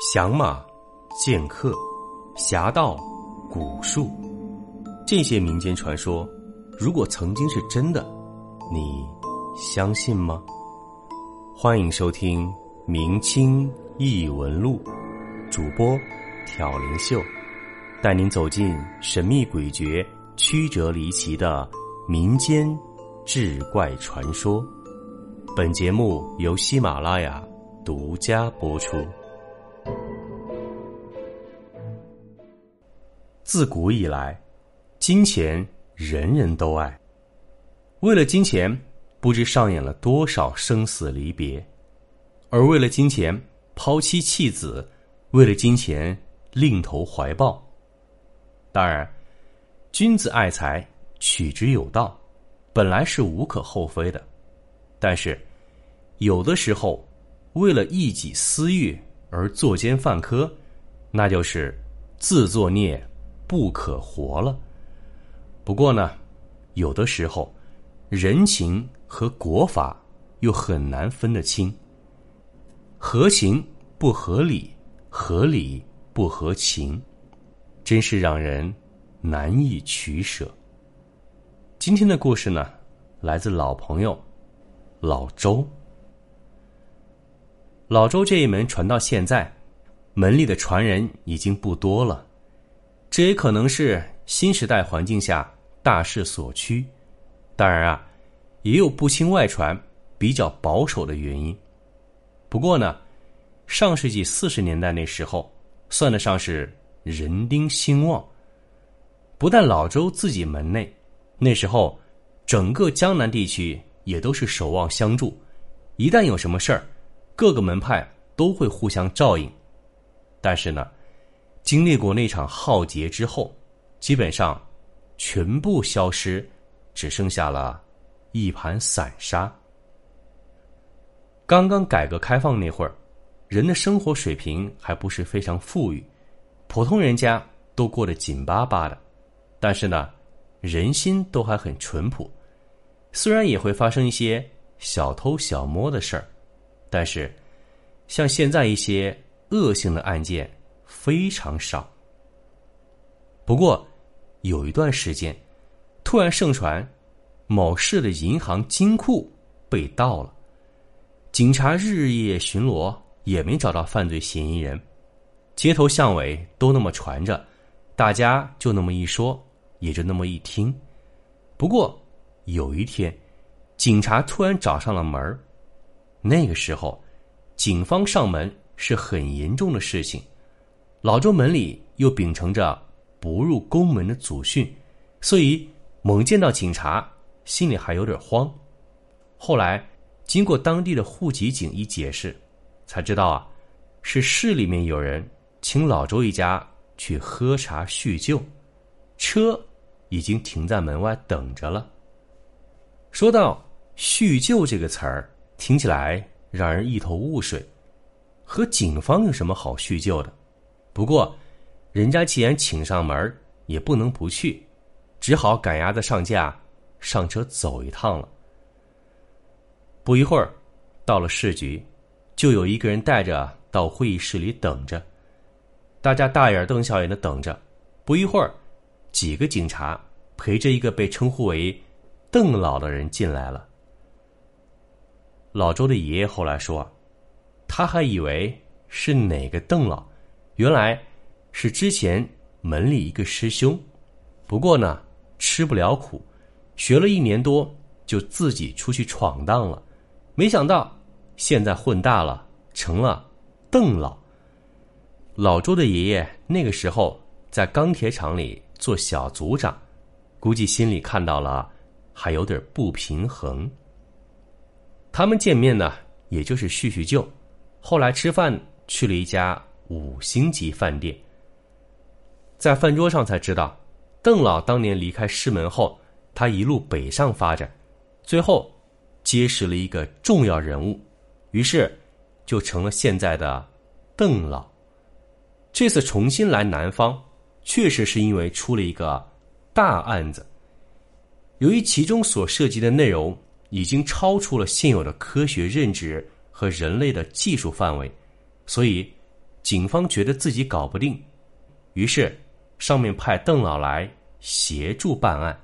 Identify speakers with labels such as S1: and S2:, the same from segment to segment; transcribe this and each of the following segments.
S1: 降马、剑客、侠盗、蛊术，这些民间传说，如果曾经是真的，你相信吗？欢迎收听《明清异闻录》，主播挑灵秀，带您走进神秘诡谲、曲折离奇的民间志怪传说。本节目由喜马拉雅独家播出。自古以来，金钱人人都爱。为了金钱，不知上演了多少生死离别；而为了金钱，抛妻弃子；为了金钱，另投怀抱。当然，君子爱财，取之有道，本来是无可厚非的。但是，有的时候，为了一己私欲而作奸犯科，那就是自作孽。不可活了。不过呢，有的时候，人情和国法又很难分得清。合情不合理，合理不合情，真是让人难以取舍。今天的故事呢，来自老朋友老周。老周这一门传到现在，门里的传人已经不多了。这也可能是新时代环境下大势所趋，当然啊，也有不轻外传、比较保守的原因。不过呢，上世纪四十年代那时候，算得上是人丁兴旺。不但老周自己门内，那时候整个江南地区也都是守望相助，一旦有什么事儿，各个门派都会互相照应。但是呢。经历过那场浩劫之后，基本上全部消失，只剩下了一盘散沙。刚刚改革开放那会儿，人的生活水平还不是非常富裕，普通人家都过得紧巴巴的，但是呢，人心都还很淳朴。虽然也会发生一些小偷小摸的事儿，但是像现在一些恶性的案件。非常少。不过，有一段时间，突然盛传，某市的银行金库被盗了，警察日夜巡逻也没找到犯罪嫌疑人，街头巷尾都那么传着，大家就那么一说，也就那么一听。不过有一天，警察突然找上了门那个时候，警方上门是很严重的事情。老周门里又秉承着不入宫门的祖训，所以猛见到警察，心里还有点慌。后来经过当地的户籍警一解释，才知道啊，是市里面有人请老周一家去喝茶叙旧，车已经停在门外等着了。说到叙旧这个词儿，听起来让人一头雾水，和警方有什么好叙旧的？不过，人家既然请上门，也不能不去，只好赶鸭子上架，上车走一趟了。不一会儿，到了市局，就有一个人带着到会议室里等着。大家大眼瞪小眼的等着。不一会儿，几个警察陪着一个被称呼为邓老的人进来了。老周的爷爷后来说，他还以为是哪个邓老。原来是之前门里一个师兄，不过呢吃不了苦，学了一年多就自己出去闯荡了。没想到现在混大了，成了邓老。老周的爷爷那个时候在钢铁厂里做小组长，估计心里看到了还有点不平衡。他们见面呢，也就是叙叙旧，后来吃饭去了一家。五星级饭店，在饭桌上才知道，邓老当年离开师门后，他一路北上发展，最后结识了一个重要人物，于是就成了现在的邓老。这次重新来南方，确实是因为出了一个大案子。由于其中所涉及的内容已经超出了现有的科学认知和人类的技术范围，所以。警方觉得自己搞不定，于是上面派邓老来协助办案。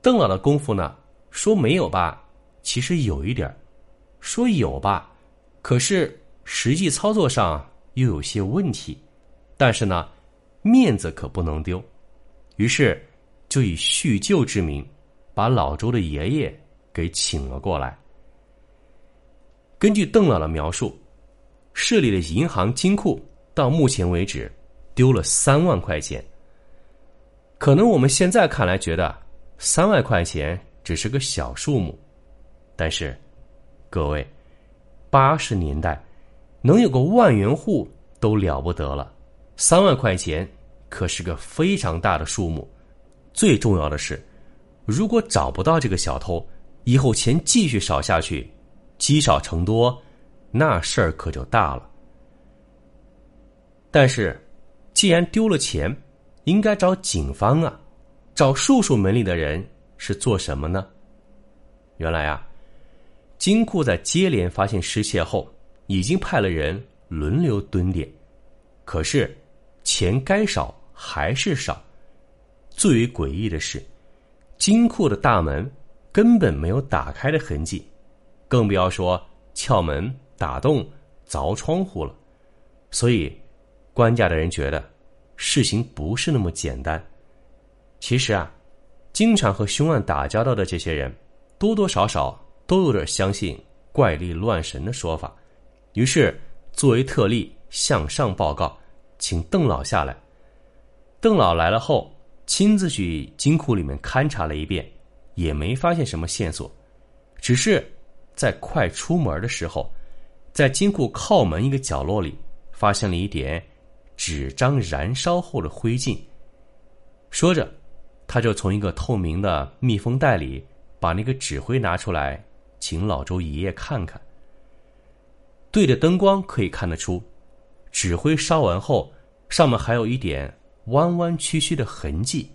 S1: 邓老的功夫呢，说没有吧，其实有一点说有吧，可是实际操作上又有些问题。但是呢，面子可不能丢，于是就以叙旧之名，把老周的爷爷给请了过来。根据邓老的描述。市里的银行金库到目前为止丢了三万块钱。可能我们现在看来觉得三万块钱只是个小数目，但是各位，八十年代能有个万元户都了不得了，三万块钱可是个非常大的数目。最重要的是，如果找不到这个小偷，以后钱继续少下去，积少成多。那事儿可就大了。但是，既然丢了钱，应该找警方啊。找叔叔门里的人是做什么呢？原来啊，金库在接连发现失窃后，已经派了人轮流蹲点。可是，钱该少还是少。最为诡异的是，金库的大门根本没有打开的痕迹，更不要说撬门。打洞、凿窗户了，所以官家的人觉得事情不是那么简单。其实啊，经常和凶案打交道的这些人，多多少少都有点相信怪力乱神的说法。于是作为特例向上报告，请邓老下来。邓老来了后，亲自去金库里面勘察了一遍，也没发现什么线索，只是在快出门的时候。在金库靠门一个角落里，发现了一点纸张燃烧后的灰烬。说着，他就从一个透明的密封袋里把那个纸灰拿出来，请老周爷爷看看。对着灯光可以看得出，纸灰烧完后，上面还有一点弯弯曲曲的痕迹，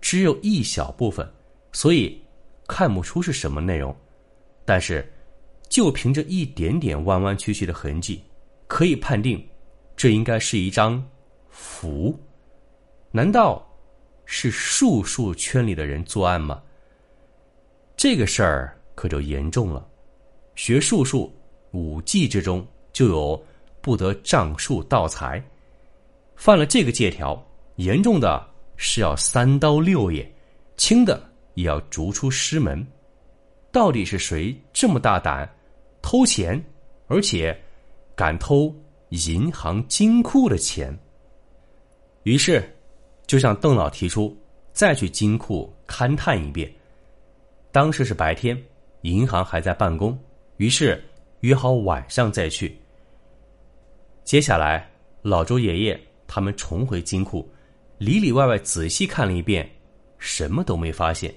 S1: 只有一小部分，所以看不出是什么内容。但是。就凭着一点点弯弯曲曲的痕迹，可以判定，这应该是一张符。难道是术数圈里的人作案吗？这个事儿可就严重了。学术数五忌之中就有不得仗术盗财，犯了这个戒条，严重的是要三刀六眼，轻的也要逐出师门。到底是谁这么大胆？偷钱，而且敢偷银行金库的钱。于是，就向邓老提出再去金库勘探一遍。当时是白天，银行还在办公，于是约好晚上再去。接下来，老周爷爷他们重回金库，里里外外仔细看了一遍，什么都没发现。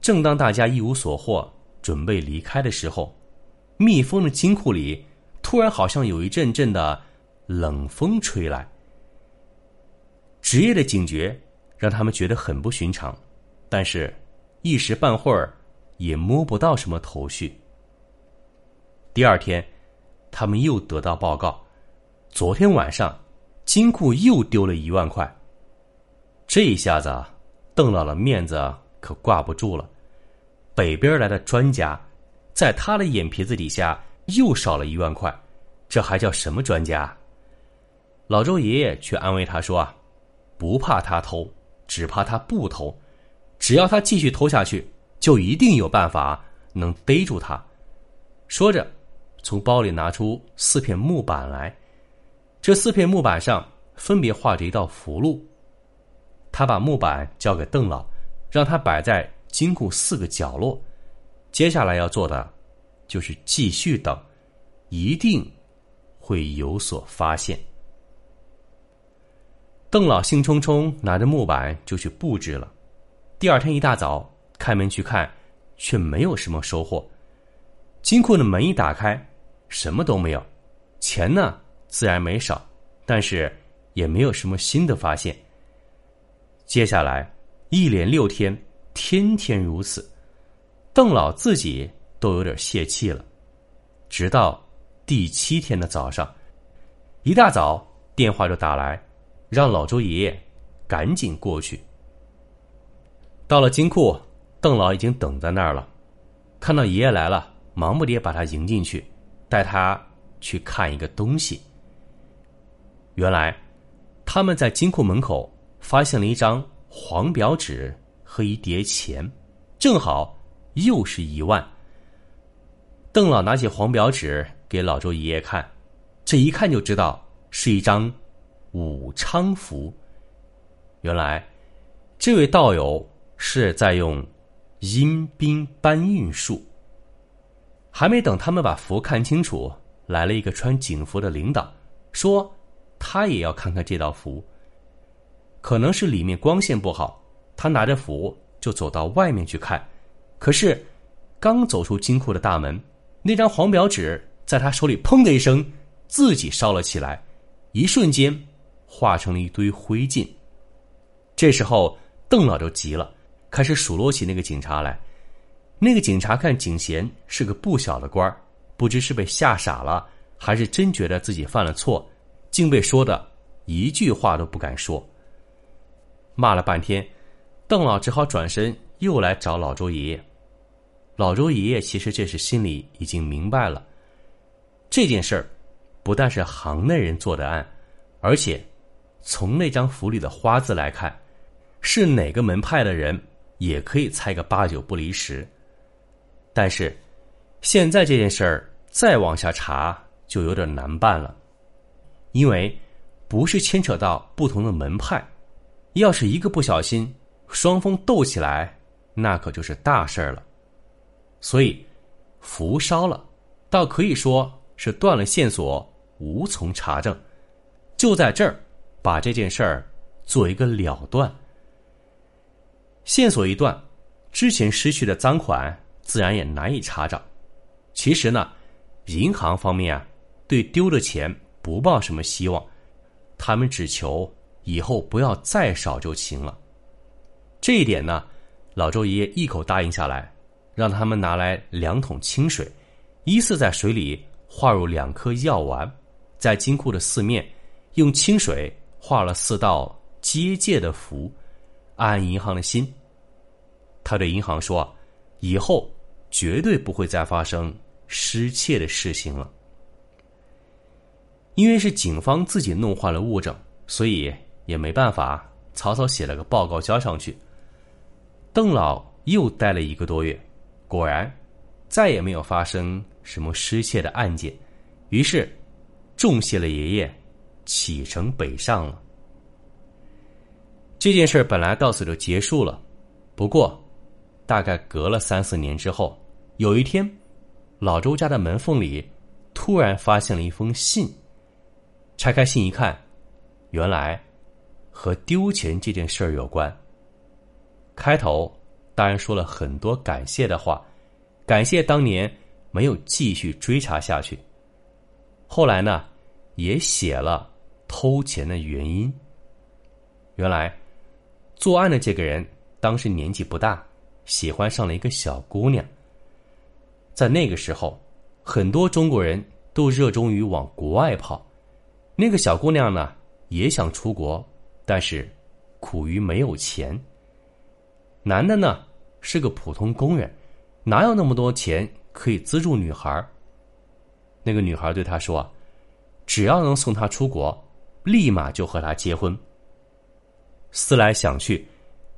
S1: 正当大家一无所获，准备离开的时候，密封的金库里，突然好像有一阵阵的冷风吹来。职业的警觉让他们觉得很不寻常，但是，一时半会儿也摸不到什么头绪。第二天，他们又得到报告，昨天晚上金库又丢了一万块。这一下子，邓老的面子可挂不住了。北边来的专家。在他的眼皮子底下又少了一万块，这还叫什么专家？老周爷爷却安慰他说：“啊，不怕他偷，只怕他不偷。只要他继续偷下去，就一定有办法能逮住他。”说着，从包里拿出四片木板来，这四片木板上分别画着一道符箓。他把木板交给邓老，让他摆在金库四个角落。接下来要做的，就是继续等，一定会有所发现。邓老兴冲冲拿着木板就去布置了。第二天一大早开门去看，却没有什么收获。金库的门一打开，什么都没有，钱呢自然没少，但是也没有什么新的发现。接下来一连六天，天天如此。邓老自己都有点泄气了，直到第七天的早上，一大早电话就打来，让老周爷爷赶紧过去。到了金库，邓老已经等在那儿了。看到爷爷来了，忙不迭把他迎进去，带他去看一个东西。原来，他们在金库门口发现了一张黄表纸和一叠钱，正好又是一万。邓老拿起黄表纸给老周爷爷看，这一看就知道是一张武昌符。原来，这位道友。是在用阴兵搬运术。还没等他们把符看清楚，来了一个穿警服的领导，说他也要看看这道符。可能是里面光线不好，他拿着符就走到外面去看。可是刚走出金库的大门，那张黄表纸在他手里“砰”的一声，自己烧了起来，一瞬间化成了一堆灰烬。这时候邓老就急了。开始数落起那个警察来，那个警察看景贤是个不小的官不知是被吓傻了，还是真觉得自己犯了错，竟被说的一句话都不敢说。骂了半天，邓老只好转身又来找老周爷爷。老周爷爷其实这时心里已经明白了，这件事儿不但是行内人做的案，而且从那张符里的花字来看，是哪个门派的人。也可以猜个八九不离十，但是现在这件事儿再往下查就有点难办了，因为不是牵扯到不同的门派，要是一个不小心，双方斗起来，那可就是大事儿了。所以符烧了，倒可以说是断了线索，无从查证，就在这儿把这件事儿做一个了断。线索一断，之前失去的赃款自然也难以查找。其实呢，银行方面啊，对丢的钱不抱什么希望，他们只求以后不要再少就行了。这一点呢，老周爷爷一口答应下来，让他们拿来两桶清水，依次在水里化入两颗药丸，在金库的四面用清水画了四道结界的符，安银行的心。他对银行说：“以后绝对不会再发生失窃的事情了。”因为是警方自己弄坏了物证，所以也没办法，草草写了个报告交上去。邓老又待了一个多月，果然再也没有发生什么失窃的案件，于是重谢了爷爷，启程北上了。这件事本来到此就结束了，不过。大概隔了三四年之后，有一天，老周家的门缝里突然发现了一封信。拆开信一看，原来和丢钱这件事儿有关。开头当然说了很多感谢的话，感谢当年没有继续追查下去。后来呢，也写了偷钱的原因。原来作案的这个人当时年纪不大。喜欢上了一个小姑娘。在那个时候，很多中国人都热衷于往国外跑。那个小姑娘呢，也想出国，但是苦于没有钱。男的呢是个普通工人，哪有那么多钱可以资助女孩？那个女孩对他说：“只要能送他出国，立马就和他结婚。”思来想去，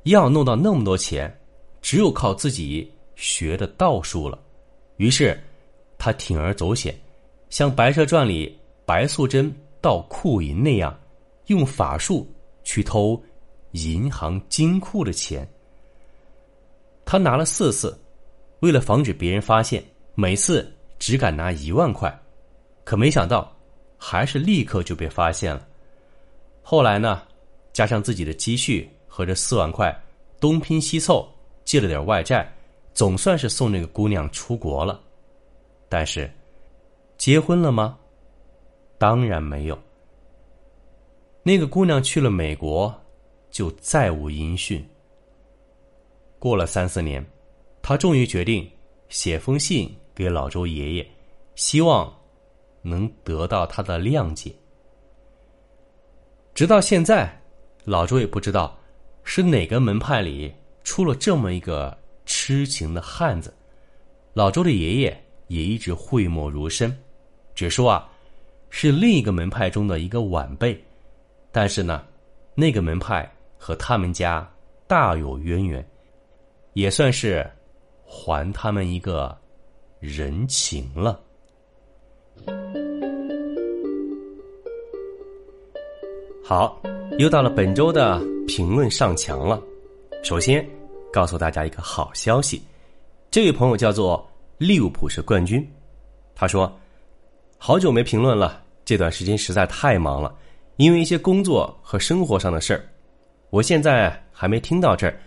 S1: 要弄到那么多钱。只有靠自己学的道术了，于是他铤而走险，像《白蛇传》里白素贞盗库银那样，用法术去偷银行金库的钱。他拿了四次，为了防止别人发现，每次只敢拿一万块，可没想到还是立刻就被发现了。后来呢，加上自己的积蓄和这四万块，东拼西凑。借了点外债，总算是送那个姑娘出国了。但是，结婚了吗？当然没有。那个姑娘去了美国，就再无音讯。过了三四年，他终于决定写封信给老周爷爷，希望能得到他的谅解。直到现在，老周也不知道是哪个门派里出了这么一个痴情的汉子。老周的爷爷也一直讳莫如深，只说啊，是另一个门派中的一个晚辈。但是呢，那个门派和他们家大有渊源，也算是还他们一个人情了。好，又到了本周的评论上墙了。首先，告诉大家一个好消息。这位朋友叫做利物浦是冠军，他说：“好久没评论了，这段时间实在太忙了，因为一些工作和生活上的事儿。我现在还没听到这儿，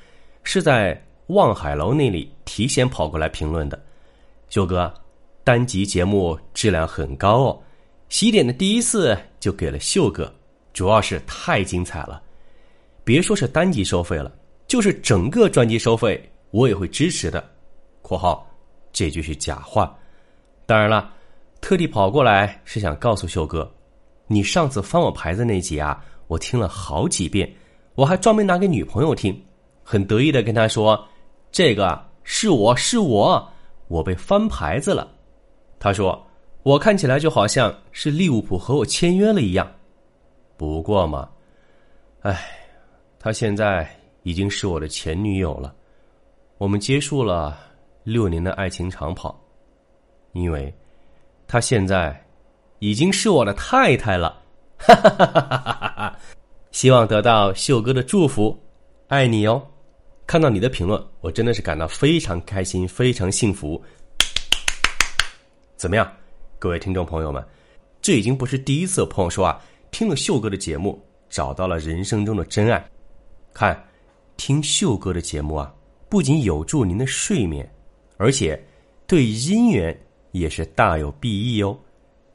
S1: 是在望海楼那里提前跑过来评论的。秀哥，单集节目质量很高哦，喜点的第一次就给了秀哥，主要是太精彩了。别说是单集收费了，就是整个专辑收费，我也会支持的。”括号，这句是假话。当然了，特地跑过来是想告诉秀哥，你上次翻我牌子那集啊，我听了好几遍，我还专门拿给女朋友听，很得意的跟她说：“这个是我是我，我被翻牌子了。”他说：“我看起来就好像是利物浦和我签约了一样。”不过嘛，哎，她现在已经是我的前女友了，我们结束了。六年的爱情长跑，因为，她现在已经是我的太太了，哈哈哈哈哈哈！希望得到秀哥的祝福，爱你哦！看到你的评论，我真的是感到非常开心，非常幸福。怎么样，各位听众朋友们，这已经不是第一次朋友说啊，听了秀哥的节目，找到了人生中的真爱。看，听秀哥的节目啊，不仅有助您的睡眠。而且，对姻缘也是大有裨益哦，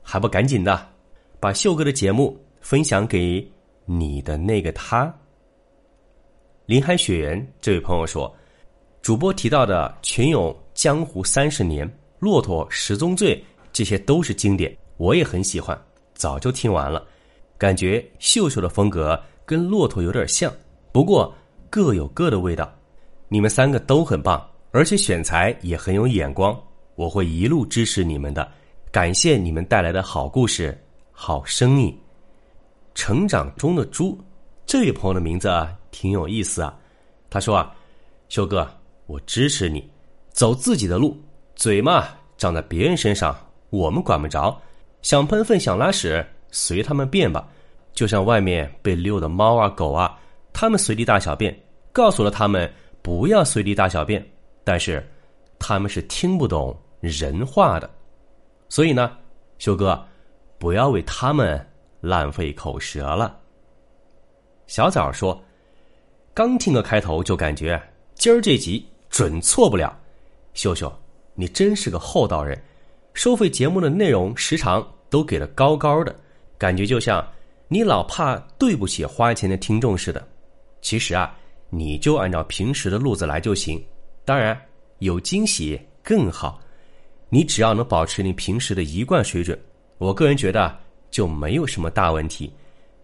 S1: 还不赶紧的，把秀哥的节目分享给你的那个他。林海雪原这位朋友说，主播提到的《群勇江湖三十年》《骆驼十宗罪》，这些都是经典，我也很喜欢，早就听完了，感觉秀秀的风格跟骆驼有点像，不过各有各的味道。你们三个都很棒。而且选材也很有眼光，我会一路支持你们的。感谢你们带来的好故事、好声音。成长中的猪，这位朋友的名字啊，挺有意思啊。他说啊，修哥，我支持你，走自己的路。嘴嘛，长在别人身上，我们管不着。想喷粪、想拉屎，随他们便吧。就像外面被遛的猫啊、狗啊，他们随地大小便，告诉了他们不要随地大小便。但是，他们是听不懂人话的，所以呢，修哥，不要为他们浪费口舌了。小枣说：“刚听个开头就感觉今儿这集准错不了。”秀秀，你真是个厚道人，收费节目的内容时长都给的高高的，感觉就像你老怕对不起花钱的听众似的。其实啊，你就按照平时的路子来就行。当然，有惊喜更好。你只要能保持你平时的一贯水准，我个人觉得就没有什么大问题。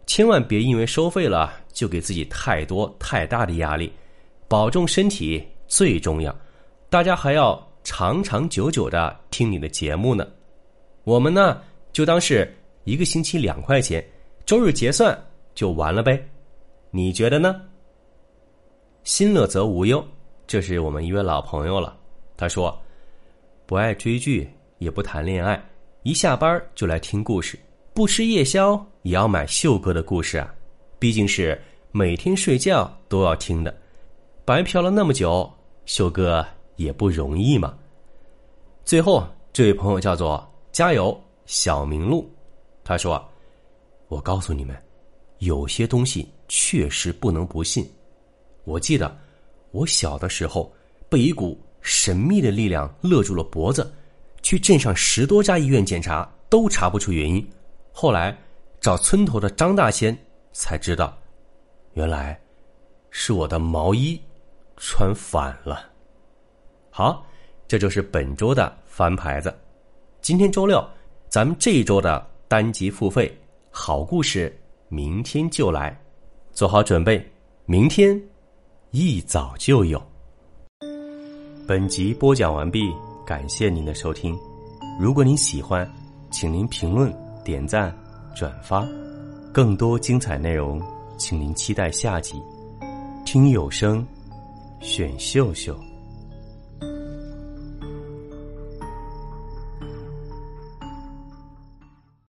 S1: 千万别因为收费了就给自己太多太大的压力，保重身体最重要。大家还要长长久久的听你的节目呢。我们呢就当是一个星期两块钱，周日结算就完了呗。你觉得呢？心乐则无忧。这是我们一位老朋友了，他说：“不爱追剧，也不谈恋爱，一下班就来听故事，不吃夜宵也要买秀哥的故事啊！毕竟是每天睡觉都要听的，白嫖了那么久，秀哥也不容易嘛。”最后，这位朋友叫做加油小明路，他说：“我告诉你们，有些东西确实不能不信。我记得。”我小的时候被一股神秘的力量勒住了脖子，去镇上十多家医院检查都查不出原因。后来找村头的张大仙才知道，原来是我的毛衣穿反了。好，这就是本周的翻牌子。今天周六，咱们这一周的单集付费好故事明天就来，做好准备，明天一早就有。本集播讲完毕，感谢您的收听。如果您喜欢，请您评论、点赞、转发。更多精彩内容，请您期待下集。听有声，选秀秀。